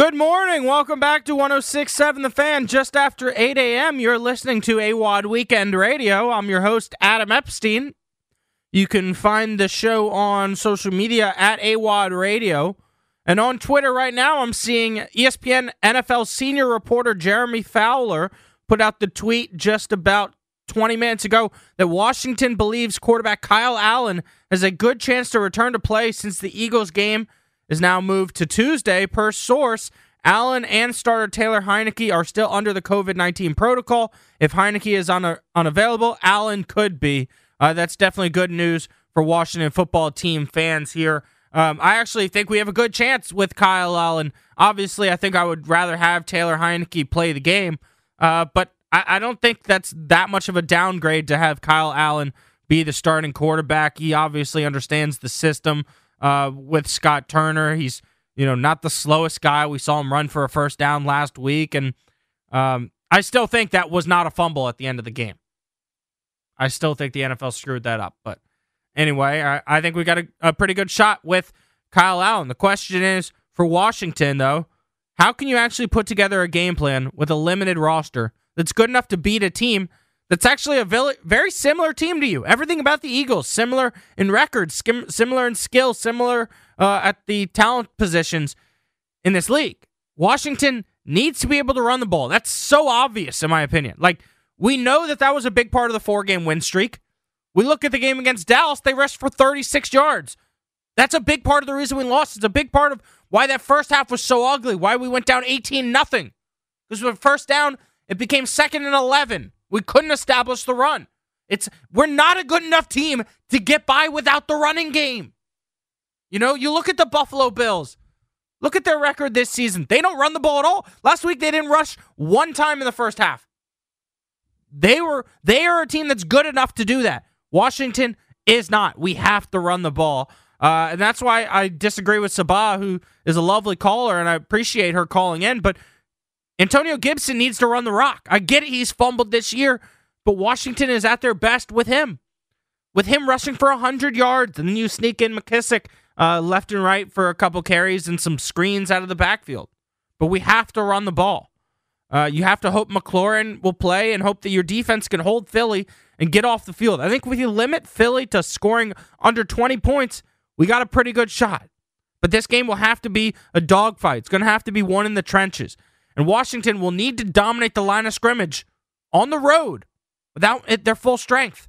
Good morning. Welcome back to 1067 The Fan. Just after 8 a.m., you're listening to AWOD Weekend Radio. I'm your host, Adam Epstein. You can find the show on social media at AWOD Radio. And on Twitter right now, I'm seeing ESPN NFL senior reporter Jeremy Fowler put out the tweet just about 20 minutes ago that Washington believes quarterback Kyle Allen has a good chance to return to play since the Eagles game is now moved to Tuesday. Per source, Allen and starter Taylor Heinicke are still under the COVID 19 protocol. If Heinicke is un- unavailable, Allen could be. Uh, that's definitely good news for Washington football team fans here. Um, I actually think we have a good chance with Kyle Allen. Obviously, I think I would rather have Taylor Heinicke play the game, uh, but I, I don't think that's that much of a downgrade to have Kyle Allen be the starting quarterback. He obviously understands the system uh, with Scott Turner. He's you know not the slowest guy. We saw him run for a first down last week, and um, I still think that was not a fumble at the end of the game. I still think the NFL screwed that up, but anyway, I, I think we got a, a pretty good shot with Kyle Allen. The question is for Washington though, how can you actually put together a game plan with a limited roster that's good enough to beat a team that's actually a very similar team to you. Everything about the Eagles similar in records, similar in skill, similar uh, at the talent positions in this league. Washington needs to be able to run the ball. That's so obvious, in my opinion. Like we know that that was a big part of the four-game win streak. We look at the game against Dallas; they rushed for 36 yards. That's a big part of the reason we lost. It's a big part of why that first half was so ugly. Why we went down 18 nothing. Because with first down, it became second and 11. We couldn't establish the run. It's we're not a good enough team to get by without the running game. You know, you look at the Buffalo Bills. Look at their record this season. They don't run the ball at all. Last week they didn't rush one time in the first half. They were they are a team that's good enough to do that. Washington is not. We have to run the ball. Uh, and that's why I disagree with Sabah, who is a lovely caller, and I appreciate her calling in. But Antonio Gibson needs to run the rock. I get it, he's fumbled this year, but Washington is at their best with him. With him rushing for 100 yards, and then you sneak in McKissic uh, left and right for a couple carries and some screens out of the backfield. But we have to run the ball. Uh, you have to hope McLaurin will play and hope that your defense can hold Philly and get off the field. I think if you limit Philly to scoring under 20 points, we got a pretty good shot. But this game will have to be a dogfight. It's going to have to be one in the trenches. And Washington will need to dominate the line of scrimmage on the road without it, their full strength.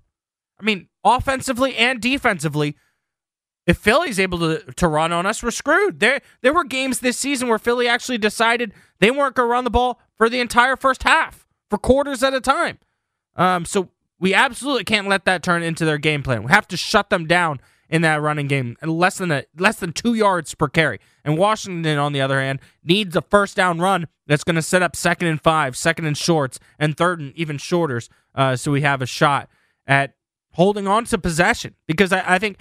I mean, offensively and defensively, if Philly's able to, to run on us, we're screwed. There there were games this season where Philly actually decided they weren't going to run the ball for the entire first half, for quarters at a time. Um, so we absolutely can't let that turn into their game plan. We have to shut them down in that running game, less than a less than two yards per carry. And Washington, on the other hand, needs a first down run that's going to set up second and five, second and shorts, and third and even shorters, uh, so we have a shot at holding on to possession. Because I, I think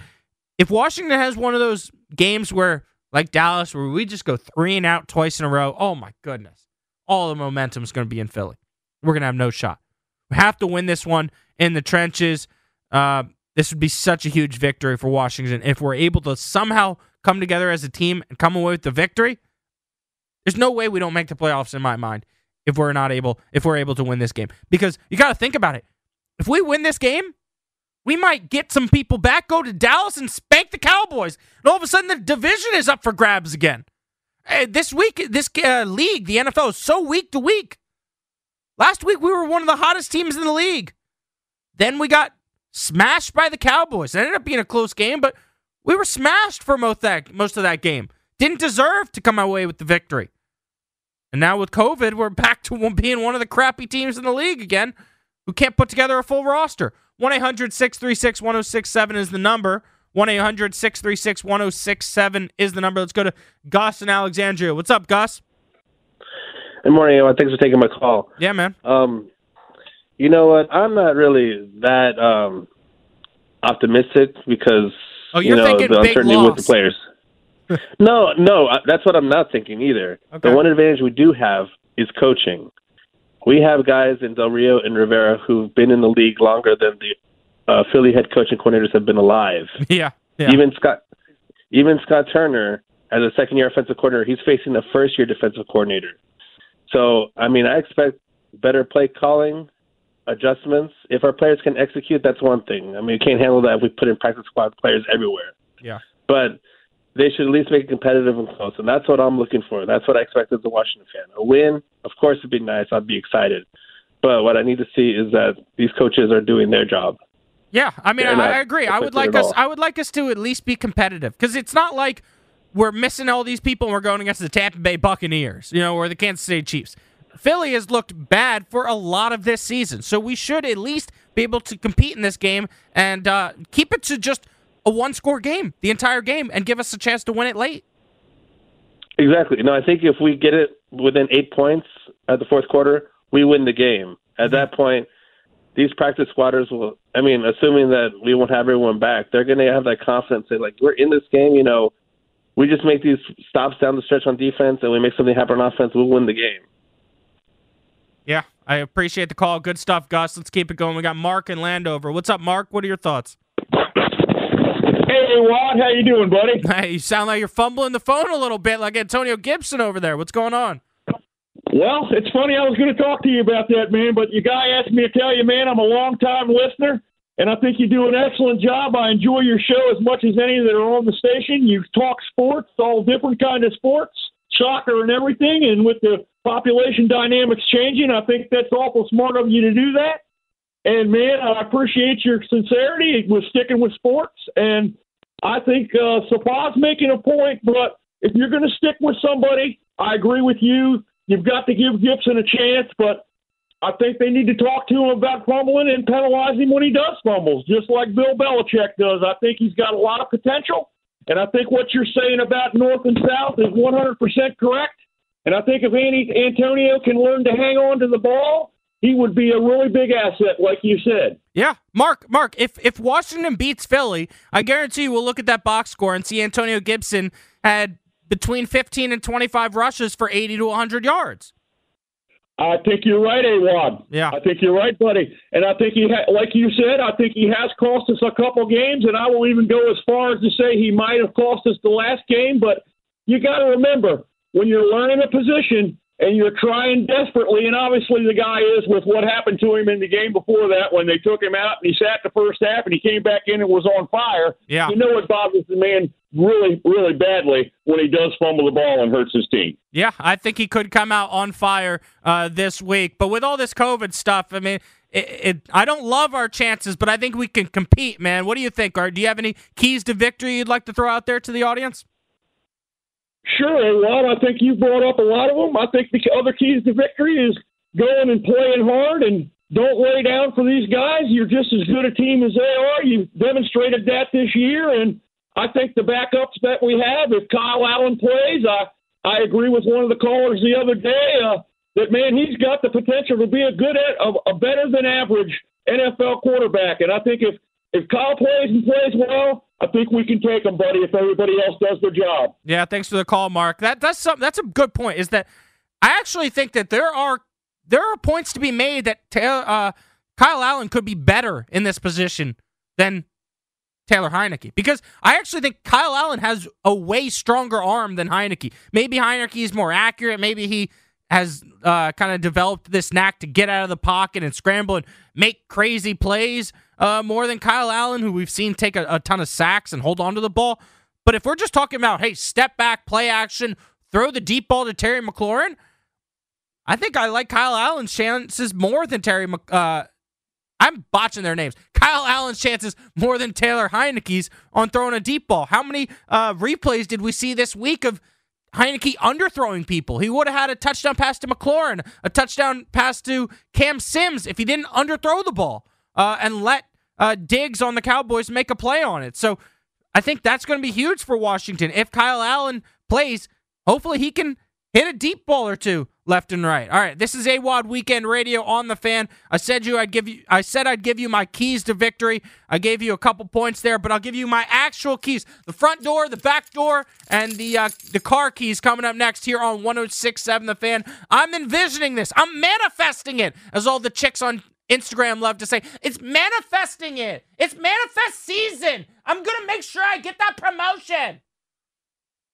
if Washington has one of those games where, like Dallas, where we just go three and out twice in a row, oh my goodness, all the momentum is going to be in Philly. We're going to have no shot. We have to win this one in the trenches. Uh, this would be such a huge victory for Washington if we're able to somehow come together as a team and come away with the victory. There's no way we don't make the playoffs in my mind if we're not able if we're able to win this game because you got to think about it. If we win this game, we might get some people back, go to Dallas and spank the Cowboys, and all of a sudden the division is up for grabs again. Uh, this week, this uh, league, the NFL, is so week to week. Last week, we were one of the hottest teams in the league. Then we got smashed by the Cowboys. It ended up being a close game, but we were smashed for most that most of that game. Didn't deserve to come away with the victory. And now with COVID, we're back to being one of the crappy teams in the league again who can't put together a full roster. 1 800 636 1067 is the number. 1 800 636 1067 is the number. Let's go to Gus in Alexandria. What's up, Gus? Good morning, everyone. Thanks for taking my call. Yeah, man. Um, you know what? I'm not really that um, optimistic because Oh, you know the uncertainty with the players. no, no, that's what I'm not thinking either. Okay. The one advantage we do have is coaching. We have guys in Del Rio and Rivera who've been in the league longer than the uh, Philly head coach and coordinators have been alive. Yeah. yeah. Even Scott, even Scott Turner, as a second year offensive coordinator, he's facing a first year defensive coordinator. So, I mean, I expect better play calling, adjustments. If our players can execute, that's one thing. I mean, we can't handle that if we put in practice squad players everywhere. Yeah. But they should at least make it competitive and close, and that's what I'm looking for. That's what I expect as a Washington fan. A win, of course, would be nice. I'd be excited. But what I need to see is that these coaches are doing their job. Yeah, I mean, I, I agree. I would like us. all. I would like us to at least be competitive because it's not like we're missing all these people and we're going against the Tampa Bay Buccaneers, you know, or the Kansas City Chiefs. Philly has looked bad for a lot of this season, so we should at least be able to compete in this game and uh, keep it to just a one-score game, the entire game, and give us a chance to win it late. Exactly. No, I think if we get it within eight points at the fourth quarter, we win the game. At that point, these practice squatters will. I mean, assuming that we won't have everyone back, they're going to have that confidence. Say, like, we're in this game. You know, we just make these stops down the stretch on defense, and we make something happen on offense. We'll win the game. I appreciate the call. Good stuff, Gus. Let's keep it going. We got Mark and Landover. What's up, Mark? What are your thoughts? Hey, Watt, how you doing, buddy? Hey, you sound like you're fumbling the phone a little bit, like Antonio Gibson over there. What's going on? Well, it's funny. I was going to talk to you about that, man, but your guy asked me to tell you, man, I'm a long-time listener, and I think you do an excellent job. I enjoy your show as much as any that are on the station. You talk sports, all different kind of sports, soccer and everything, and with the population dynamics changing, I think that's awful smart of you to do that. And man, I appreciate your sincerity with sticking with sports. And I think uh, Sabah's making a point, but if you're going to stick with somebody, I agree with you. You've got to give Gibson a chance, but I think they need to talk to him about fumbling and penalize him when he does fumbles, just like Bill Belichick does. I think he's got a lot of potential, and I think what you're saying about North and South is 100% correct. And I think if Antonio can learn to hang on to the ball, he would be a really big asset, like you said. Yeah, Mark. Mark, if if Washington beats Philly, I guarantee you we'll look at that box score and see Antonio Gibson had between 15 and 25 rushes for 80 to 100 yards. I think you're right, Awad. Yeah. I think you're right, buddy. And I think he, ha- like you said, I think he has cost us a couple games, and I will even go as far as to say he might have cost us the last game. But you got to remember, when you're learning a position and you're trying desperately, and obviously the guy is with what happened to him in the game before that when they took him out and he sat the first half and he came back in and was on fire. Yeah. You know it bothers the man really, really badly when he does fumble the ball and hurts his team. Yeah, I think he could come out on fire uh, this week. But with all this COVID stuff, I mean, it, it, I don't love our chances, but I think we can compete, man. What do you think? Or do you have any keys to victory you'd like to throw out there to the audience? Sure, Rod. I think you brought up a lot of them. I think the other keys to victory is going and playing hard and don't lay down for these guys. You're just as good a team as they are. You've demonstrated that this year, and I think the backups that we have, if Kyle Allen plays, I I agree with one of the callers the other day uh, that man he's got the potential to be a good, a, a better than average NFL quarterback, and I think if if Kyle plays and plays well, I think we can take him, buddy. If everybody else does their job. Yeah, thanks for the call, Mark. That that's some, that's a good point. Is that I actually think that there are there are points to be made that uh, Kyle Allen could be better in this position than Taylor Heinicke because I actually think Kyle Allen has a way stronger arm than Heinicke. Maybe Heinicke is more accurate. Maybe he has uh, kind of developed this knack to get out of the pocket and scramble and make crazy plays uh, more than Kyle Allen, who we've seen take a, a ton of sacks and hold on to the ball. But if we're just talking about, hey, step back, play action, throw the deep ball to Terry McLaurin, I think I like Kyle Allen's chances more than Terry. Uh, I'm botching their names. Kyle Allen's chances more than Taylor Heinicke's on throwing a deep ball. How many uh, replays did we see this week of Heinicke underthrowing people? He would have had a touchdown pass to McLaurin, a touchdown pass to Cam Sims if he didn't underthrow the ball uh, and let uh, Diggs on the Cowboys make a play on it. So I think that's going to be huge for Washington. If Kyle Allen plays, hopefully he can hit a deep ball or two left and right. All right, this is AWOD Weekend Radio on the fan. I said you I'd give you I said I'd give you my keys to victory. I gave you a couple points there, but I'll give you my actual keys. The front door, the back door, and the uh, the car keys coming up next here on 1067 The Fan. I'm envisioning this. I'm manifesting it. As all the chicks on Instagram love to say, it's manifesting it. It's manifest season. I'm going to make sure I get that promotion.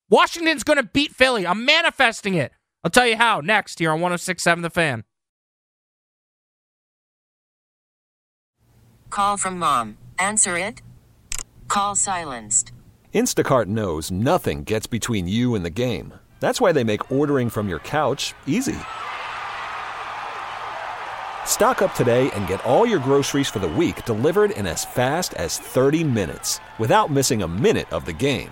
Washington's going to beat Philly. I'm manifesting it. I'll tell you how next here on 1067 The Fan. Call from mom. Answer it. Call silenced. Instacart knows nothing gets between you and the game. That's why they make ordering from your couch easy. Stock up today and get all your groceries for the week delivered in as fast as 30 minutes without missing a minute of the game.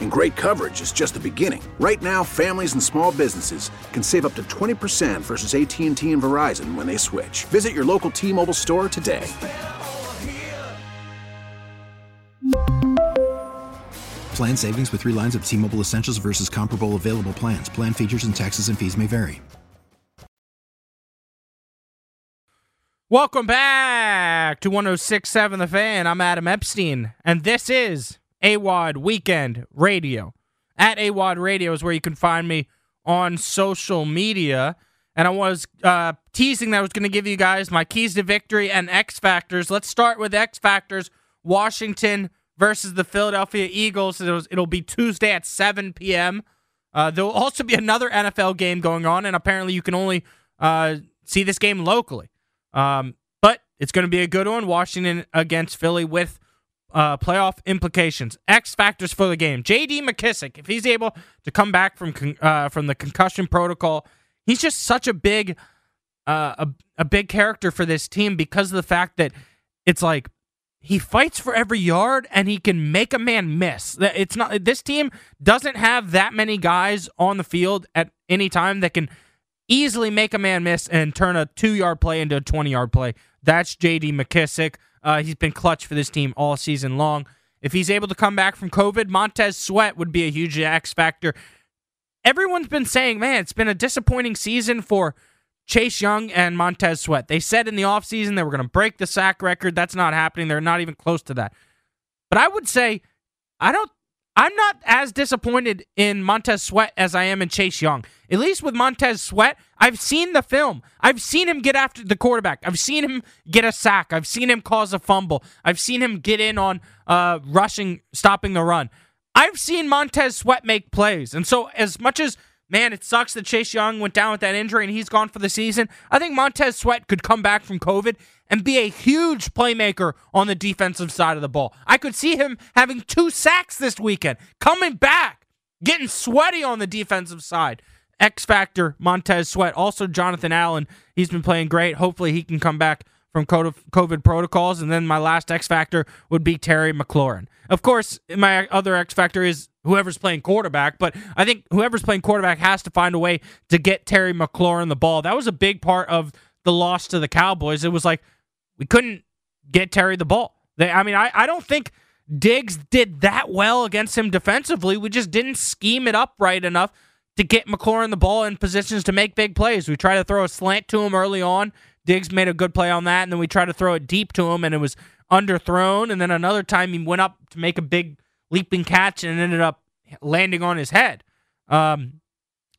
And great coverage is just the beginning. Right now, families and small businesses can save up to 20% versus AT&T and Verizon when they switch. Visit your local T-Mobile store today. Plan savings with three lines of T Mobile Essentials versus comparable available plans. Plan features and taxes and fees may vary. Welcome back to 1067 The Fan. I'm Adam Epstein, and this is AWOD Weekend Radio. At AWOD Radio is where you can find me on social media. And I was uh, teasing that I was going to give you guys my keys to victory and X Factors. Let's start with X Factors Washington versus the Philadelphia Eagles. It'll, be Tuesday at 7 p.m. Uh, there will also be another NFL game going on, and apparently you can only uh, see this game locally. Um, but it's going to be a good one. Washington against Philly with uh, playoff implications. X factors for the game. J.D. McKissic, if he's able to come back from con- uh, from the concussion protocol, he's just such a big uh, a a big character for this team because of the fact that it's like he fights for every yard and he can make a man miss. It's not this team doesn't have that many guys on the field at any time that can easily make a man miss and turn a two yard play into a 20 yard play. That's JD McKissic. Uh, he's been clutch for this team all season long. If he's able to come back from COVID, Montez Sweat would be a huge X factor. Everyone's been saying, man, it's been a disappointing season for Chase Young and Montez Sweat. They said in the offseason they were going to break the sack record. That's not happening. They're not even close to that. But I would say, I don't I'm not as disappointed in Montez Sweat as I am in Chase Young. At least with Montez Sweat, I've seen the film. I've seen him get after the quarterback. I've seen him get a sack. I've seen him cause a fumble. I've seen him get in on uh, rushing, stopping the run. I've seen Montez Sweat make plays. And so, as much as man, it sucks that Chase Young went down with that injury and he's gone for the season. I think Montez Sweat could come back from COVID and be a huge playmaker on the defensive side of the ball. I could see him having two sacks this weekend, coming back, getting sweaty on the defensive side. X Factor, Montez Sweat. Also, Jonathan Allen. He's been playing great. Hopefully, he can come back from COVID protocols. And then my last X Factor would be Terry McLaurin. Of course, my other X Factor is whoever's playing quarterback, but I think whoever's playing quarterback has to find a way to get Terry McLaurin the ball. That was a big part of the loss to the Cowboys. It was like we couldn't get Terry the ball. They, I mean, I, I don't think Diggs did that well against him defensively. We just didn't scheme it up right enough to get McLaurin the ball in positions to make big plays. We tried to throw a slant to him early on. Diggs made a good play on that, and then we tried to throw it deep to him, and it was underthrown. And then another time he went up to make a big leaping catch and ended up landing on his head. Um,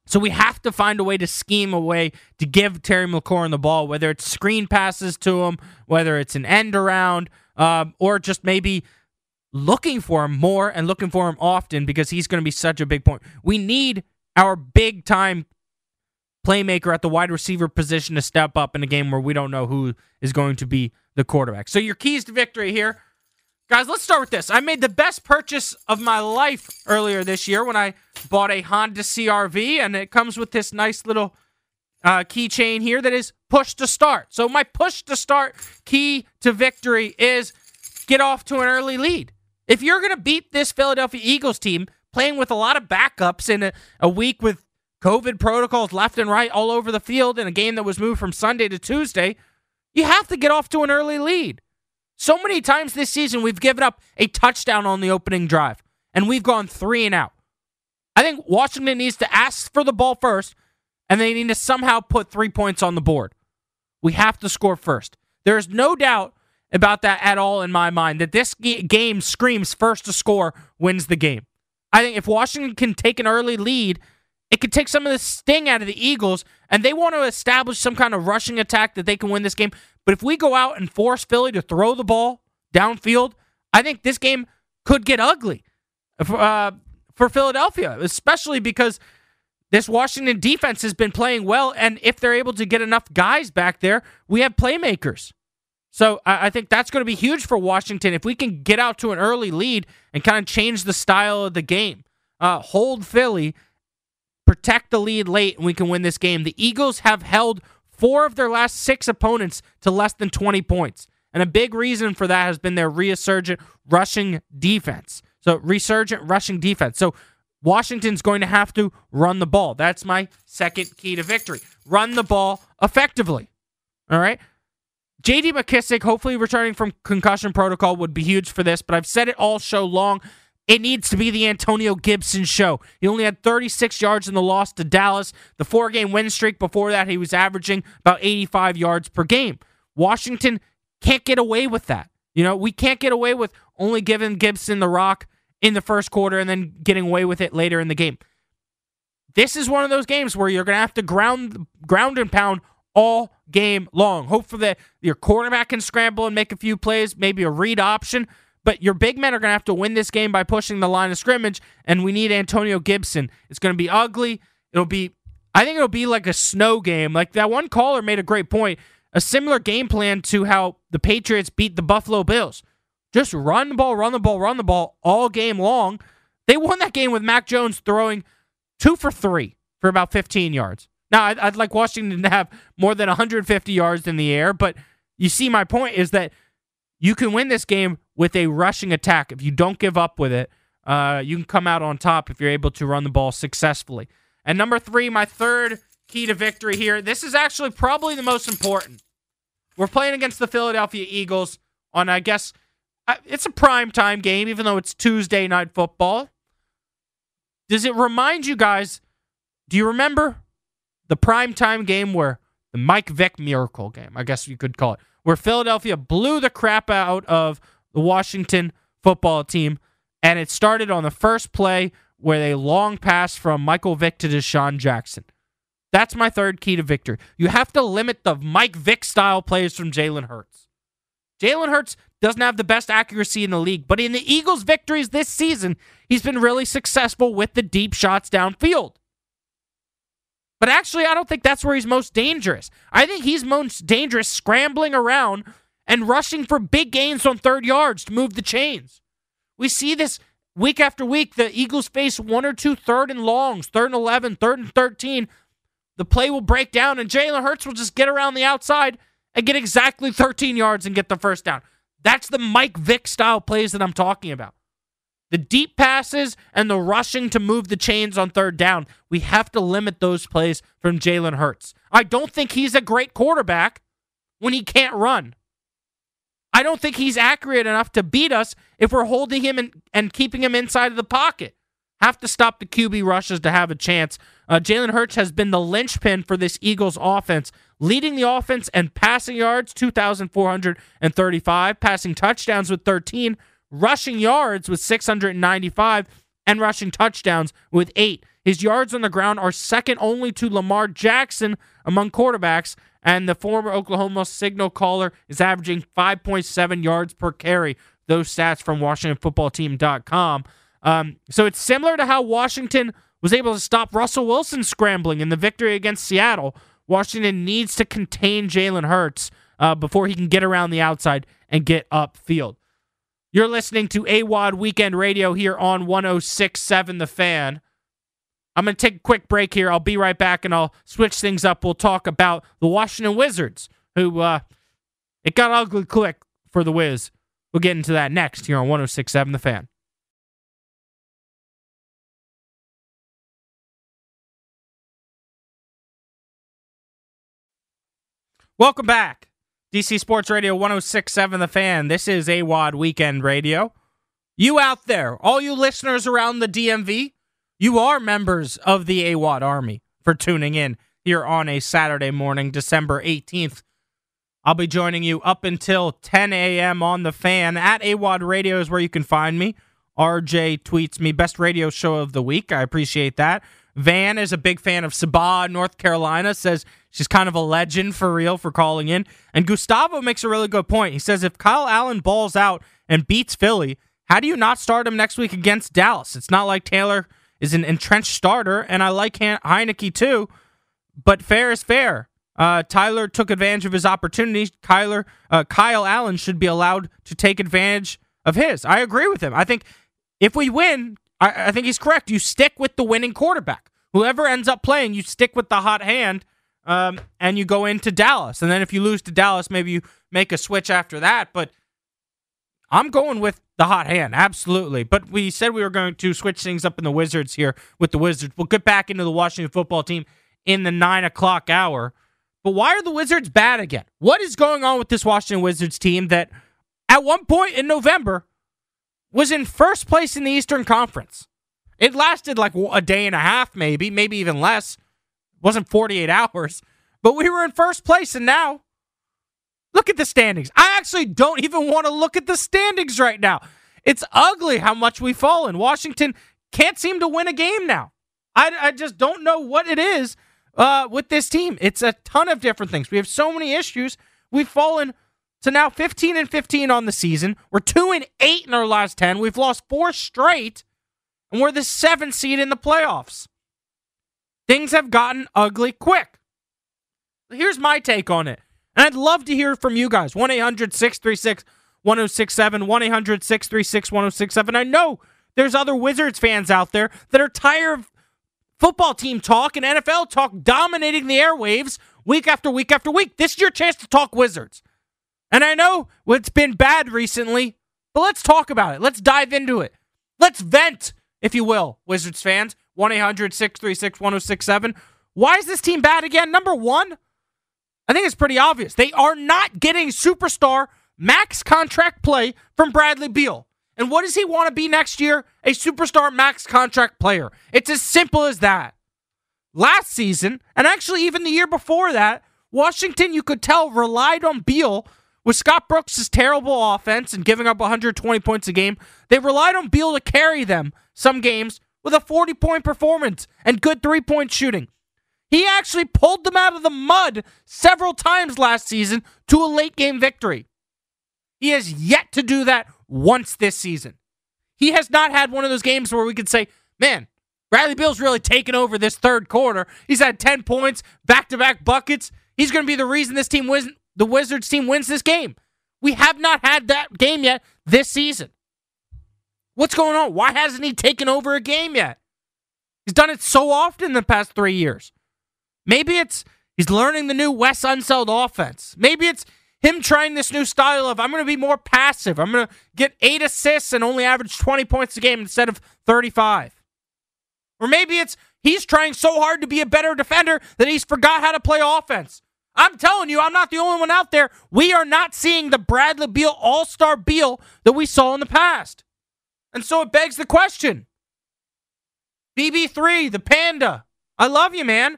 so we have to find a way to scheme a way to give Terry McLaurin the ball, whether it's screen passes to him, whether it's an end around, um, or just maybe looking for him more and looking for him often because he's going to be such a big point. We need our big time playmaker at the wide receiver position to step up in a game where we don't know who is going to be the quarterback. So your keys to victory here. Guys, let's start with this. I made the best purchase of my life earlier this year when I bought a Honda CRV, and it comes with this nice little uh, keychain here that is push to start. So, my push to start key to victory is get off to an early lead. If you're going to beat this Philadelphia Eagles team, playing with a lot of backups in a, a week with COVID protocols left and right all over the field in a game that was moved from Sunday to Tuesday, you have to get off to an early lead. So many times this season, we've given up a touchdown on the opening drive, and we've gone three and out. I think Washington needs to ask for the ball first, and they need to somehow put three points on the board. We have to score first. There is no doubt about that at all in my mind that this game screams first to score wins the game. I think if Washington can take an early lead, it could take some of the sting out of the Eagles, and they want to establish some kind of rushing attack that they can win this game. But if we go out and force Philly to throw the ball downfield, I think this game could get ugly for, uh, for Philadelphia, especially because this Washington defense has been playing well. And if they're able to get enough guys back there, we have playmakers. So I, I think that's going to be huge for Washington if we can get out to an early lead and kind of change the style of the game. Uh, hold Philly, protect the lead late, and we can win this game. The Eagles have held four of their last six opponents to less than 20 points. And a big reason for that has been their resurgent rushing defense. So, resurgent rushing defense. So, Washington's going to have to run the ball. That's my second key to victory. Run the ball effectively. All right. JD McKissic, hopefully returning from concussion protocol, would be huge for this, but I've said it all show long. It needs to be the Antonio Gibson show. He only had 36 yards in the loss to Dallas. The four game win streak before that, he was averaging about 85 yards per game. Washington can't get away with that. You know, we can't get away with only giving Gibson the rock in the first quarter and then getting away with it later in the game. This is one of those games where you're going to have to ground ground and pound all game long. Hopefully your quarterback can scramble and make a few plays, maybe a read option. But your big men are going to have to win this game by pushing the line of scrimmage, and we need Antonio Gibson. It's going to be ugly. It'll be, I think it'll be like a snow game. Like that one caller made a great point. A similar game plan to how the Patriots beat the Buffalo Bills. Just run the ball, run the ball, run the ball all game long. They won that game with Mac Jones throwing two for three for about 15 yards. Now, I'd, I'd like Washington to have more than 150 yards in the air, but you see, my point is that you can win this game with a rushing attack. If you don't give up with it, uh, you can come out on top if you're able to run the ball successfully. And number three, my third key to victory here. This is actually probably the most important. We're playing against the Philadelphia Eagles on, I guess, uh, it's a prime time game, even though it's Tuesday night football. Does it remind you guys? Do you remember the prime time game where the Mike Vick miracle game? I guess you could call it where Philadelphia blew the crap out of the Washington football team And it started on the first play where they long pass from Michael Vick to DeSean Jackson. That's my third key to victory. You have to limit the Mike Vick style plays from Jalen Hurts. Jalen Hurts doesn't have the best accuracy in the league, but in the Eagles' victories this season, he's been really successful with the deep shots downfield. But actually, I don't think that's where he's most dangerous. I think he's most dangerous scrambling around and rushing for big gains on third yards to move the chains. We see this week after week. The Eagles face one or two third and longs, third and 11, third and 13. The play will break down, and Jalen Hurts will just get around the outside and get exactly 13 yards and get the first down. That's the Mike Vick style plays that I'm talking about. The deep passes and the rushing to move the chains on third down. We have to limit those plays from Jalen Hurts. I don't think he's a great quarterback when he can't run. I don't think he's accurate enough to beat us if we're holding him and, and keeping him inside of the pocket. Have to stop the QB rushes to have a chance. Uh, Jalen Hurts has been the linchpin for this Eagles offense, leading the offense and passing yards, 2,435, passing touchdowns with 13, rushing yards with 695, and rushing touchdowns with eight. His yards on the ground are second only to Lamar Jackson among quarterbacks, and the former Oklahoma signal caller is averaging 5.7 yards per carry. Those stats from WashingtonFootballTeam.com. Um, so it's similar to how Washington was able to stop Russell Wilson scrambling in the victory against Seattle. Washington needs to contain Jalen Hurts uh, before he can get around the outside and get upfield. You're listening to AWOD Weekend Radio here on 1067 The Fan. I'm going to take a quick break here. I'll be right back and I'll switch things up. We'll talk about the Washington Wizards, who uh, it got ugly quick for the Wiz. We'll get into that next here on 1067 The Fan. Welcome back. DC Sports Radio 1067 The Fan. This is AWOD Weekend Radio. You out there, all you listeners around the DMV, you are members of the AWOD Army for tuning in here on a Saturday morning, December 18th. I'll be joining you up until 10 a.m. on The Fan. At AWOD Radio is where you can find me. RJ tweets me, best radio show of the week. I appreciate that. Van is a big fan of Sabah, North Carolina, says she's kind of a legend for real for calling in. And Gustavo makes a really good point. He says if Kyle Allen balls out and beats Philly, how do you not start him next week against Dallas? It's not like Taylor is an entrenched starter, and I like Heinicke too, but fair is fair. Uh, Tyler took advantage of his opportunity. Kyler, uh, Kyle Allen should be allowed to take advantage of his. I agree with him. I think if we win, I, I think he's correct. You stick with the winning quarterback. Whoever ends up playing, you stick with the hot hand, um, and you go into Dallas. And then if you lose to Dallas, maybe you make a switch after that. But I'm going with the hot hand, absolutely. But we said we were going to switch things up in the Wizards here with the Wizards. We'll get back into the Washington football team in the nine o'clock hour. But why are the Wizards bad again? What is going on with this Washington Wizards team that at one point in November was in first place in the Eastern Conference? It lasted like a day and a half, maybe, maybe even less. It wasn't 48 hours, but we were in first place, and now look at the standings. I actually don't even want to look at the standings right now. It's ugly how much we've fallen. Washington can't seem to win a game now. I, I just don't know what it is uh, with this team. It's a ton of different things. We have so many issues. We've fallen to now 15 and 15 on the season. We're 2 and 8 in our last 10. We've lost four straight and we're the seventh seed in the playoffs. Things have gotten ugly quick. Here's my take on it. And I'd love to hear from you guys. 1 800 636 1067, 1 800 636 1067. I know there's other Wizards fans out there that are tired of football team talk and NFL talk dominating the airwaves week after week after week. This is your chance to talk Wizards. And I know it's been bad recently, but let's talk about it. Let's dive into it. Let's vent if you will, Wizards fans. 1 800 636 1067. Why is this team bad again? Number one, I think it's pretty obvious. They are not getting superstar max contract play from Bradley Beal. And what does he want to be next year? A superstar max contract player. It's as simple as that. Last season, and actually even the year before that, Washington, you could tell, relied on Beal With Scott Brooks' terrible offense and giving up 120 points a game, they relied on Beal to carry them some games with a 40 point performance and good three point shooting. He actually pulled them out of the mud several times last season to a late game victory. He has yet to do that once this season. He has not had one of those games where we could say, man, Bradley Beal's really taken over this third quarter. He's had 10 points, back to back buckets. He's going to be the reason this team wins, the Wizards team wins this game. We have not had that game yet this season. What's going on? Why hasn't he taken over a game yet? He's done it so often in the past three years. Maybe it's he's learning the new Wes Unseld offense. Maybe it's him trying this new style of I'm going to be more passive. I'm going to get eight assists and only average 20 points a game instead of 35. Or maybe it's he's trying so hard to be a better defender that he's forgot how to play offense. I'm telling you, I'm not the only one out there. We are not seeing the Bradley Beal All Star Beal that we saw in the past. And so it begs the question BB3, the panda, I love you, man.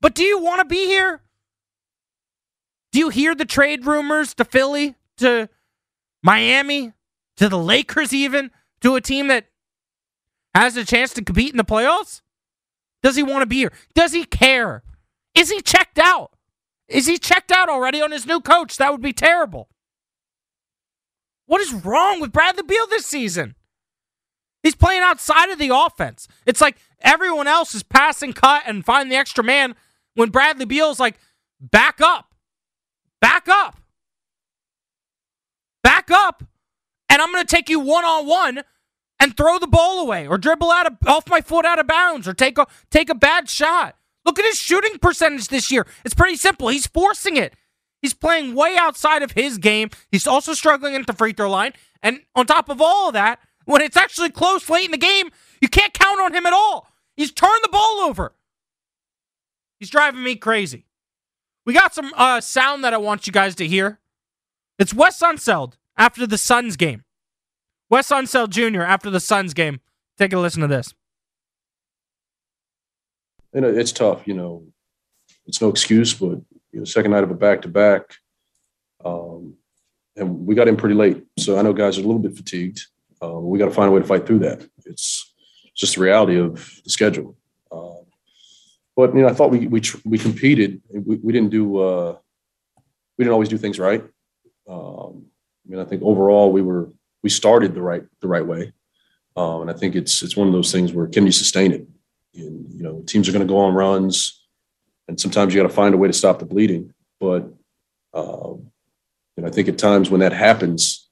But do you want to be here? Do you hear the trade rumors to Philly, to Miami, to the Lakers, even to a team that has a chance to compete in the playoffs? Does he want to be here? Does he care? Is he checked out? Is he checked out already on his new coach? That would be terrible. What is wrong with Bradley Beal this season? He's playing outside of the offense. It's like everyone else is passing cut and find the extra man when Bradley Beal's like, back up, back up, back up, and I'm going to take you one on one and throw the ball away or dribble out of off my foot out of bounds or take a take a bad shot. Look at his shooting percentage this year. It's pretty simple. He's forcing it. He's playing way outside of his game. He's also struggling at the free throw line. And on top of all of that, when it's actually close late in the game, you can't count on him at all. He's turned the ball over. He's driving me crazy. We got some uh, sound that I want you guys to hear. It's Wes Unseld after the Suns game. Wes Unseld Jr. after the Suns game. Take a listen to this. You know, it's tough. You know, it's no excuse, but you know, second night of a back to back, and we got in pretty late. So I know guys are a little bit fatigued. Uh, we got to find a way to fight through that. It's just the reality of the schedule. Uh, but you know, I thought we we we competed. We, we didn't do uh, we didn't always do things right. Um, I mean, I think overall we were we started the right the right way, um, and I think it's it's one of those things where can you sustain it? And, you know, teams are going to go on runs, and sometimes you got to find a way to stop the bleeding. But um, and I think at times when that happens,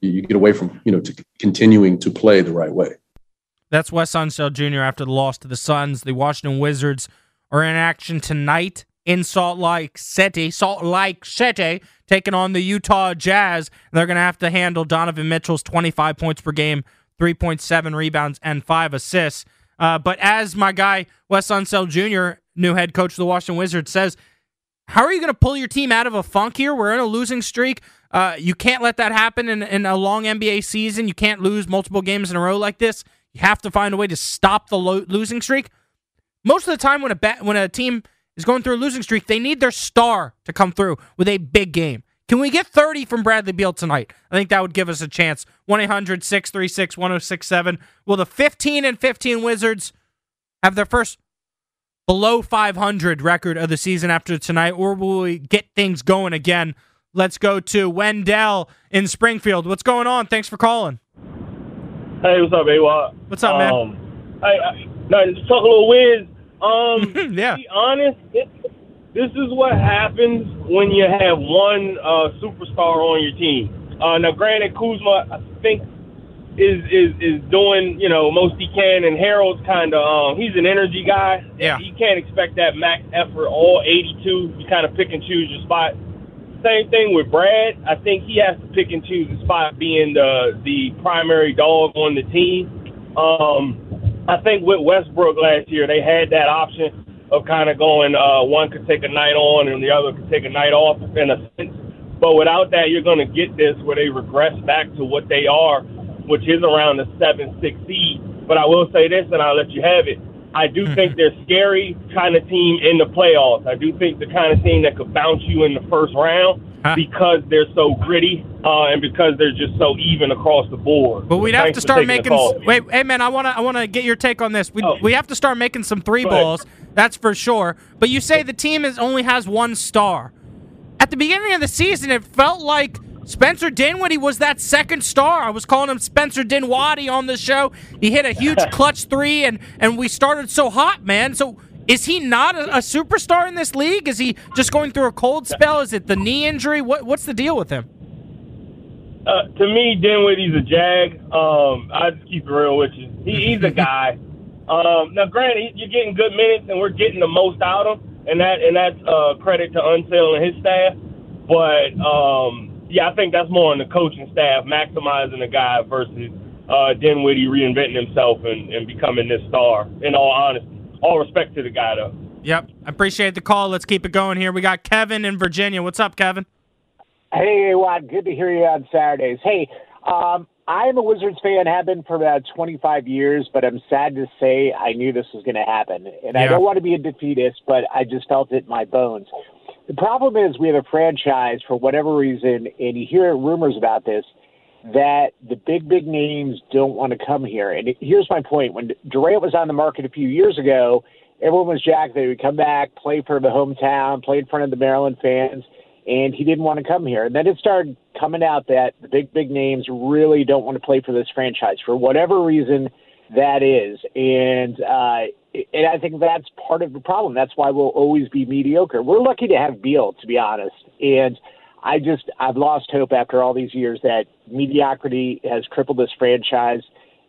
you get away from you know to continuing to play the right way. That's Wes Unseld Jr. after the loss to the Suns. The Washington Wizards are in action tonight in Salt Lake City. Salt Lake City taking on the Utah Jazz. They're going to have to handle Donovan Mitchell's 25 points per game, 3.7 rebounds, and five assists. Uh, but as my guy Wes Unseld Jr., new head coach of the Washington Wizards, says, how are you going to pull your team out of a funk here? We're in a losing streak. Uh, you can't let that happen in, in a long NBA season. You can't lose multiple games in a row like this. You have to find a way to stop the lo- losing streak. Most of the time, when a ba- when a team is going through a losing streak, they need their star to come through with a big game. Can we get 30 from Bradley Beal tonight? I think that would give us a chance. 1 800 636 1067. Will the 15 and 15 Wizards have their first below 500 record of the season after tonight, or will we get things going again? Let's go to Wendell in Springfield. What's going on? Thanks for calling. Hey, what's up, A What's up, man? Um, hey, I, no, just talk a little whiz. Um, yeah. To be honest, it, this is what happens when you have one uh, superstar on your team. Uh, now, granted, Kuzma, I think is is is doing you know most he can, and Harold's kind of um, he's an energy guy. Yeah. You can't expect that max effort all 82. You kind of pick and choose your spot. Same thing with Brad. I think he has to pick and choose the spot, being the the primary dog on the team. Um, I think with Westbrook last year, they had that option of kind of going. Uh, one could take a night on, and the other could take a night off, in a sense. But without that, you're going to get this where they regress back to what they are, which is around the seven six seed. But I will say this, and I'll let you have it. I do think they're scary kind of team in the playoffs. I do think the kind of team that could bounce you in the first round. Because they're so gritty uh, and because they're just so even across the board. But we'd have thanks to start making. call. Wait, hey man, I wanna I wanna get your take on this. We Oh. we have to start making some three balls. That's for sure. But you say the team is only has one star. At the beginning of the season, it felt like Spencer Dinwiddie was that second star. I was calling him Spencer Dinwiddie on the show. He hit a huge clutch three, and and we started so hot, man. So. Is he not a, a superstar in this league? Is he just going through a cold spell? Is it the knee injury? What What's the deal with him? Uh, to me, Dinwiddie's a jag. Um, I just keep it real with you. He, he's a guy. Um, now, granted, you're getting good minutes, and we're getting the most out of him, and that and that's uh, credit to Unseld and his staff. But um, yeah, I think that's more on the coaching staff maximizing the guy versus uh, Dinwiddie reinventing himself and, and becoming this star. In all honesty, all respect to the guy though. Yep, I appreciate the call. Let's keep it going here. We got Kevin in Virginia. What's up, Kevin? Hey, Watt. Good to hear you on Saturdays. Hey, um, I'm a Wizards fan, have been for about 25 years, but I'm sad to say I knew this was going to happen. And I don't want to be a defeatist, but I just felt it in my bones. The problem is we have a franchise for whatever reason, and you hear rumors about this, that the big, big names don't want to come here. And here's my point. When Durant was on the market a few years ago, everyone was jacked that he would come back, play for the hometown, play in front of the Maryland fans, and he didn't want to come here. And then it started coming out that the big, big names really don't want to play for this franchise for whatever reason that is. And uh, and I think that's part of the problem. That's why we'll always be mediocre. We're lucky to have Beal, to be honest. And I just I've lost hope after all these years that mediocrity has crippled this franchise,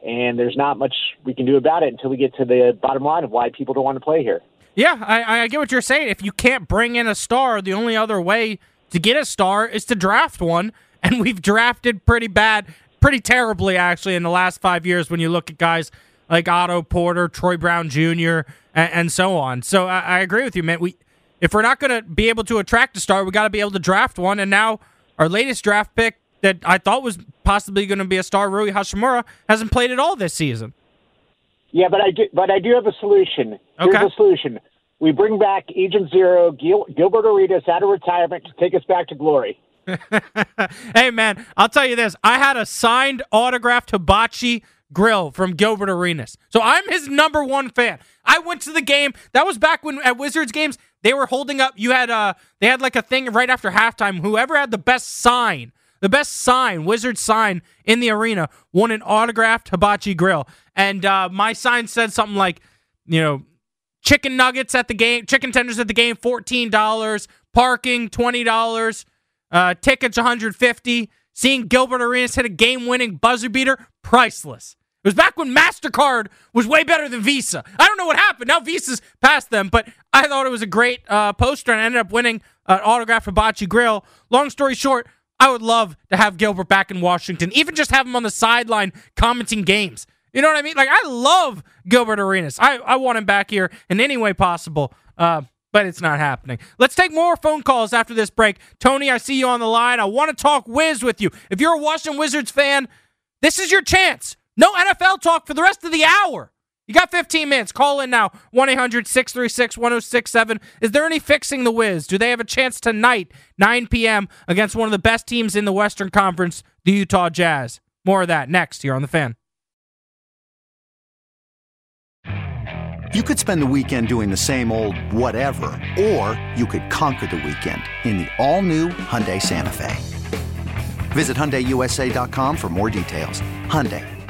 and there's not much we can do about it until we get to the bottom line of why people don't want to play here. Yeah, I, I get what you're saying. If you can't bring in a star, the only other way to get a star is to draft one. And we've drafted pretty bad, pretty terribly, actually, in the last five years when you look at guys like Otto Porter, Troy Brown Jr., and, and so on. So I, I agree with you, man. We, if we're not going to be able to attract a star, we got to be able to draft one. And now our latest draft pick that I thought was possibly going to be a star, Rui Hachimura, hasn't played at all this season. Yeah, but I do, but I do have a solution. Here's Okay. the solution. We bring back Agent Zero, Gil, Gilbert Arenas out of retirement to take us back to glory. hey man, I'll tell you this: I had a signed autographed hibachi grill from Gilbert Arenas, so I'm his number one fan. I went to the game. That was back when at Wizards games they were holding up. You had uh, they had like a thing right after halftime. Whoever had the best sign, the best sign, wizard sign in the arena, won an autographed hibachi grill. And uh, my sign said something like, you know, chicken nuggets at the game, chicken tenders at the game, fourteen dollars, parking twenty dollars, uh, tickets one hundred fifty. Seeing Gilbert Arenas hit a game-winning buzzer beater, priceless. It was back when Mastercard was way better than Visa. I don't know what happened. Now Visa's past them, but I thought it was a great uh, poster and I ended up winning an autograph for hibachi grill. Long story short, I would love to have Gilbert back in Washington, even just have him on the sideline commenting games. You know what I mean? Like I love Gilbert Arenas. I, I want him back here in any way possible. Uh, but it's not happening. Let's take more phone calls after this break. Tony, I see you on the line. I want to talk Wiz with you. If you're a Washington Wizards fan, this is your chance. No NFL talk for the rest of the hour. You got 15 minutes. Call in now. 1 800 636 1067. Is there any fixing the Wiz? Do they have a chance tonight, 9 p.m., against one of the best teams in the Western Conference, the Utah Jazz? More of that next here on The Fan. You could spend the weekend doing the same old whatever, or you could conquer the weekend in the all-new Hyundai Santa Fe. Visit HyundaiUSA.com for more details. Hyundai,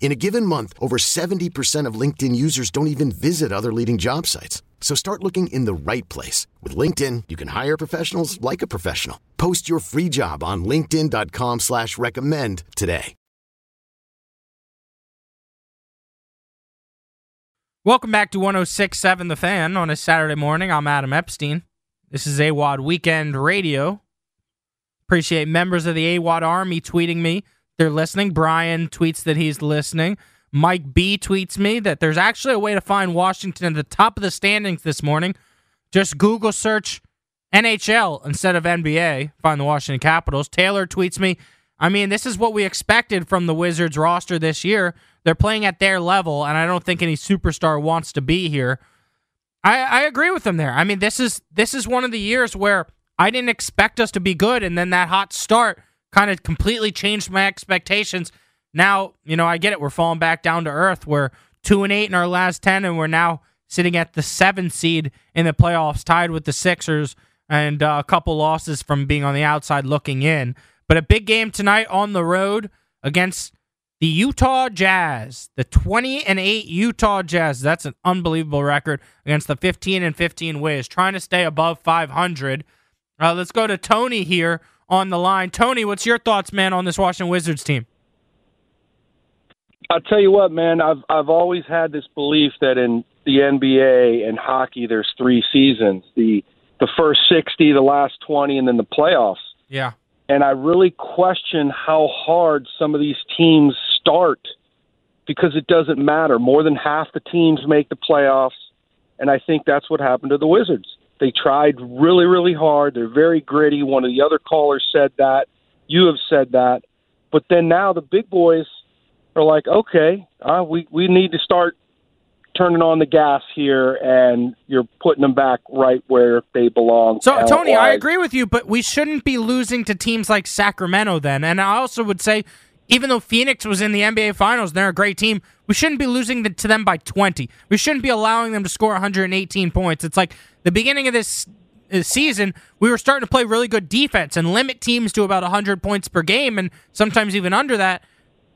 In a given month, over 70% of LinkedIn users don't even visit other leading job sites. So start looking in the right place. With LinkedIn, you can hire professionals like a professional. Post your free job on linkedin.com slash recommend today. Welcome back to 1067 The Fan on a Saturday morning. I'm Adam Epstein. This is AWOD Weekend Radio. Appreciate members of the AWOD Army tweeting me. They're listening. Brian tweets that he's listening. Mike B tweets me that there's actually a way to find Washington at the top of the standings this morning. Just Google search NHL instead of NBA. Find the Washington Capitals. Taylor tweets me, I mean, this is what we expected from the Wizards roster this year. They're playing at their level, and I don't think any superstar wants to be here. I, I agree with them there. I mean, this is this is one of the years where I didn't expect us to be good, and then that hot start kind of completely changed my expectations. Now, you know, I get it. We're falling back down to earth. We're two and eight in our last ten, and we're now sitting at the seventh seed in the playoffs, tied with the Sixers, and uh, a couple losses from being on the outside looking in. But a big game tonight on the road against the Utah Jazz, the 20 and 8 Utah Jazz. That's an unbelievable record against the 15 and 15 Wiz, trying to stay above 500. Uh, let's go to Tony here on the line. Tony, what's your thoughts, man, on this Washington Wizards team? I'll tell you what, man. I've I've always had this belief that in the NBA and hockey, there's three seasons: the the first sixty, the last twenty, and then the playoffs. Yeah. And I really question how hard some of these teams start because it doesn't matter. More than half the teams make the playoffs, and I think that's what happened to the Wizards. They tried really, really hard. They're very gritty. One of the other callers said that. You have said that. But then now the big boys are like, okay, uh, we we need to start turning on the gas here, and you're putting them back right where they belong. So, Tony, I agree with you, but we shouldn't be losing to teams like Sacramento then. And I also would say, even though Phoenix was in the NBA Finals, and they're a great team. We shouldn't be losing to them by 20. We shouldn't be allowing them to score 118 points. It's like the beginning of this season, we were starting to play really good defense and limit teams to about 100 points per game, and sometimes even under that.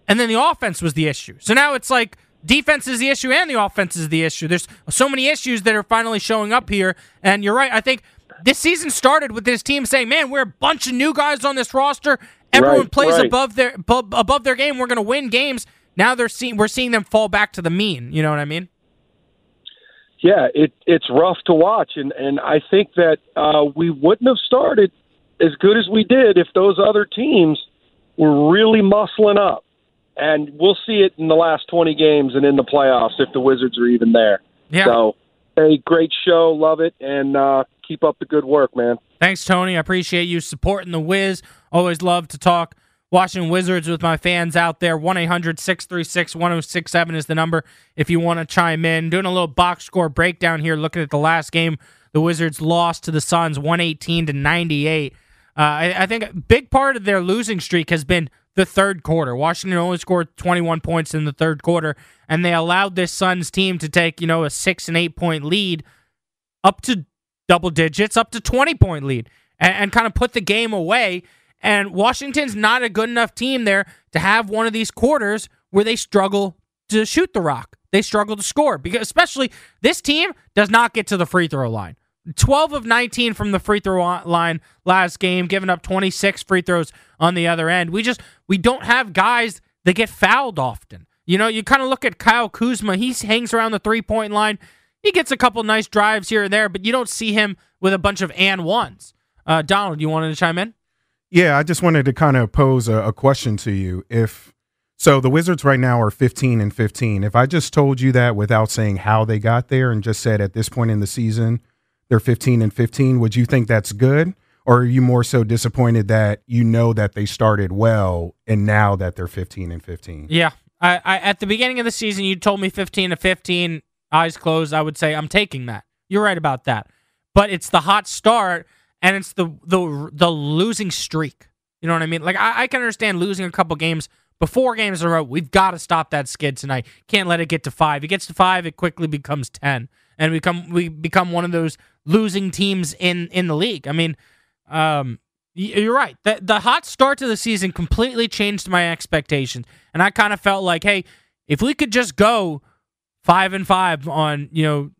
And then the offense was the issue. So now it's like defense is the issue and the offense is the issue. There's so many issues that are finally showing up here. And you're right. I think this season started with this team saying, "Man, we're a bunch of new guys on this roster. Everyone right, plays right. above their above their game. We're going to win games." Now they're seeing we're seeing them fall back to the mean. You know what I mean? Yeah, it it's rough to watch, and and I think that uh, we wouldn't have started as good as we did if those other teams were really muscling up. And we'll see it in the last 20 games and in the playoffs if the Wizards are even there. Yeah. So, hey, great show. Love it. And uh, keep up the good work, man. Thanks, Tony. I appreciate you supporting the Wiz. Always love to talk Washington Wizards with my fans out there. 1 800 636 1067 is the number if you want to chime in. Doing a little box score breakdown here, looking at the last game. The Wizards lost to the Suns 118 to 98. Uh, I, think a big part of their losing streak has been the third quarter. Washington only scored 21 points in the third quarter, and they allowed this Suns team to take, you know, a six and eight point lead up to double digits, up to 20 point lead, and, and kind of put the game away. And Washington's not a good enough team there to have one of these quarters where they struggle to shoot the rock. They struggle to score because, especially, this team does not get to the free throw line. 12 of 19 from the free throw line last game, giving up 26 free throws on the other end. We just we don't have guys that get fouled often. You know, you kind of look at Kyle Kuzma. He hangs around the three point line. He gets a couple nice drives here and there, but you don't see him with a bunch of and ones. Uh, Donald, you wanted to chime in? Yeah, I just wanted to kind of pose a, a question to you. If so, the Wizards right now are 15 and 15. If I just told you that without saying how they got there and just said at this point in the season they're 15 and 15, would you think that's good? Or are you more so disappointed that you know that they started well and now that they're 15 and 15? Yeah. I, I at the beginning of the season you told me 15 to 15, eyes closed, I would say I'm taking that. You're right about that. But it's the hot start and it's the the the losing streak. You know what I mean? Like I, I can understand losing a couple games before games in a row. We've got to stop that skid tonight. Can't let it get to five. It gets to five, it quickly becomes ten, and we become we become one of those losing teams in in the league. I mean, um, you're right. The the hot start to the season completely changed my expectations, and I kind of felt like, hey, If we could just go five and five on you know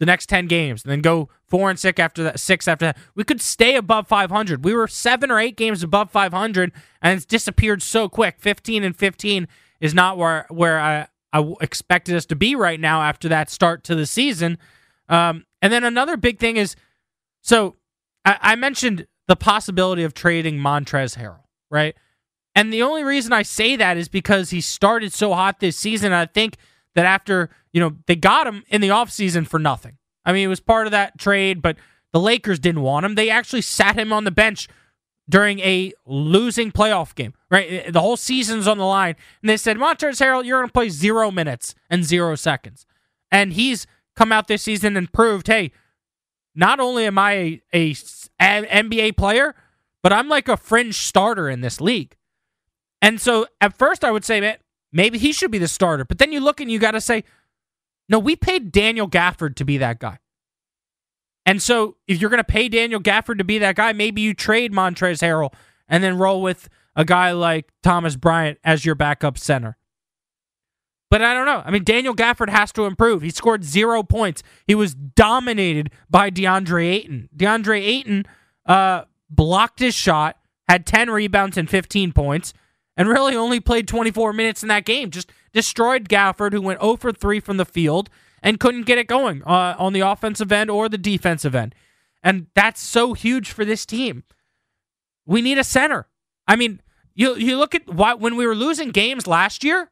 the next ten games, and then go four and six after that, six after that, we could stay above 500. We were seven or eight games above 500, and it's disappeared so quick. 15 and 15 is not where where I I expected us to be right now after that start to the season. Um, and then another big thing is, so I, I mentioned the possibility of trading Montrezl Harrell, right? And the only reason I say that is because he started so hot this season. I think that after, you know, they got him in the offseason for nothing. I mean, it was part of that trade, but the Lakers didn't want him. They actually sat him on the bench during a losing playoff game, right? Eh, eh, the whole season's on the line. And they said, Montrezl Harrell, you're going to play zero minutes and zero seconds. And he's come out this season and proved, hey, not only am I a, a, a NBA player, but I'm like a fringe starter in this league. And so at first I would say, man, maybe he should be the starter. But then you look and you got to say, no, we paid Daniel Gafford to be that guy. And so if you're going to pay Daniel Gafford to be that guy, maybe you trade Montrezl Harrell and then roll with a guy like Thomas Bryant as your backup center. But I don't know. I mean, Daniel Gafford has to improve. He scored zero points. He was dominated by DeAndre Ayton. DeAndre Ayton uh, blocked his shot, had 10 rebounds and 15 points, and really only played 24 minutes in that game. Just destroyed Gafford, who went 0 for 3 from the field and couldn't get it going uh, on the offensive end or the defensive end. And that's so huge for this team. We need a center. I mean, you you look at why when we were losing games last year,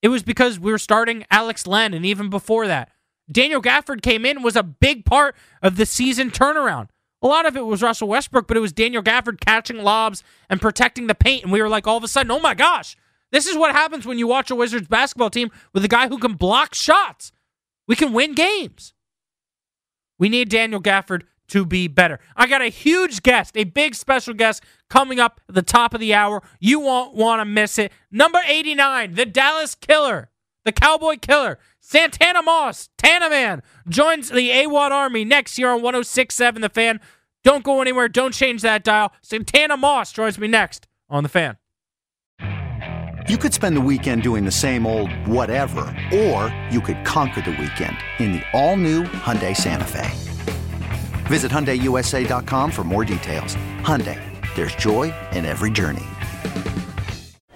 it was because we were starting Alex Len, and even before that, Daniel Gafford came in and was a big part of the season turnaround. A lot of it was Russell Westbrook, but it was Daniel Gafford catching lobs and protecting the paint, and we were like, all of a sudden, oh my gosh, this is what happens when you watch a Wizards basketball team with a guy who can block shots. We can win games. We need Daniel Gafford to be better. I got a huge guest, a big special guest coming up at the top of the hour. You won't want to miss it. Number 89, the Dallas Killer, the Cowboy Killer, Santana Moss, Tana Man, joins the AWOD Army next year on 1067 The Fan. Don't go anywhere. Don't change that dial. Santana Moss joins me next on The Fan. You could spend the weekend doing the same old whatever, or you could conquer the weekend in the all-new Hyundai Santa Fe. Visit HyundaiUSA.com for more details. Hyundai, there's joy in every journey.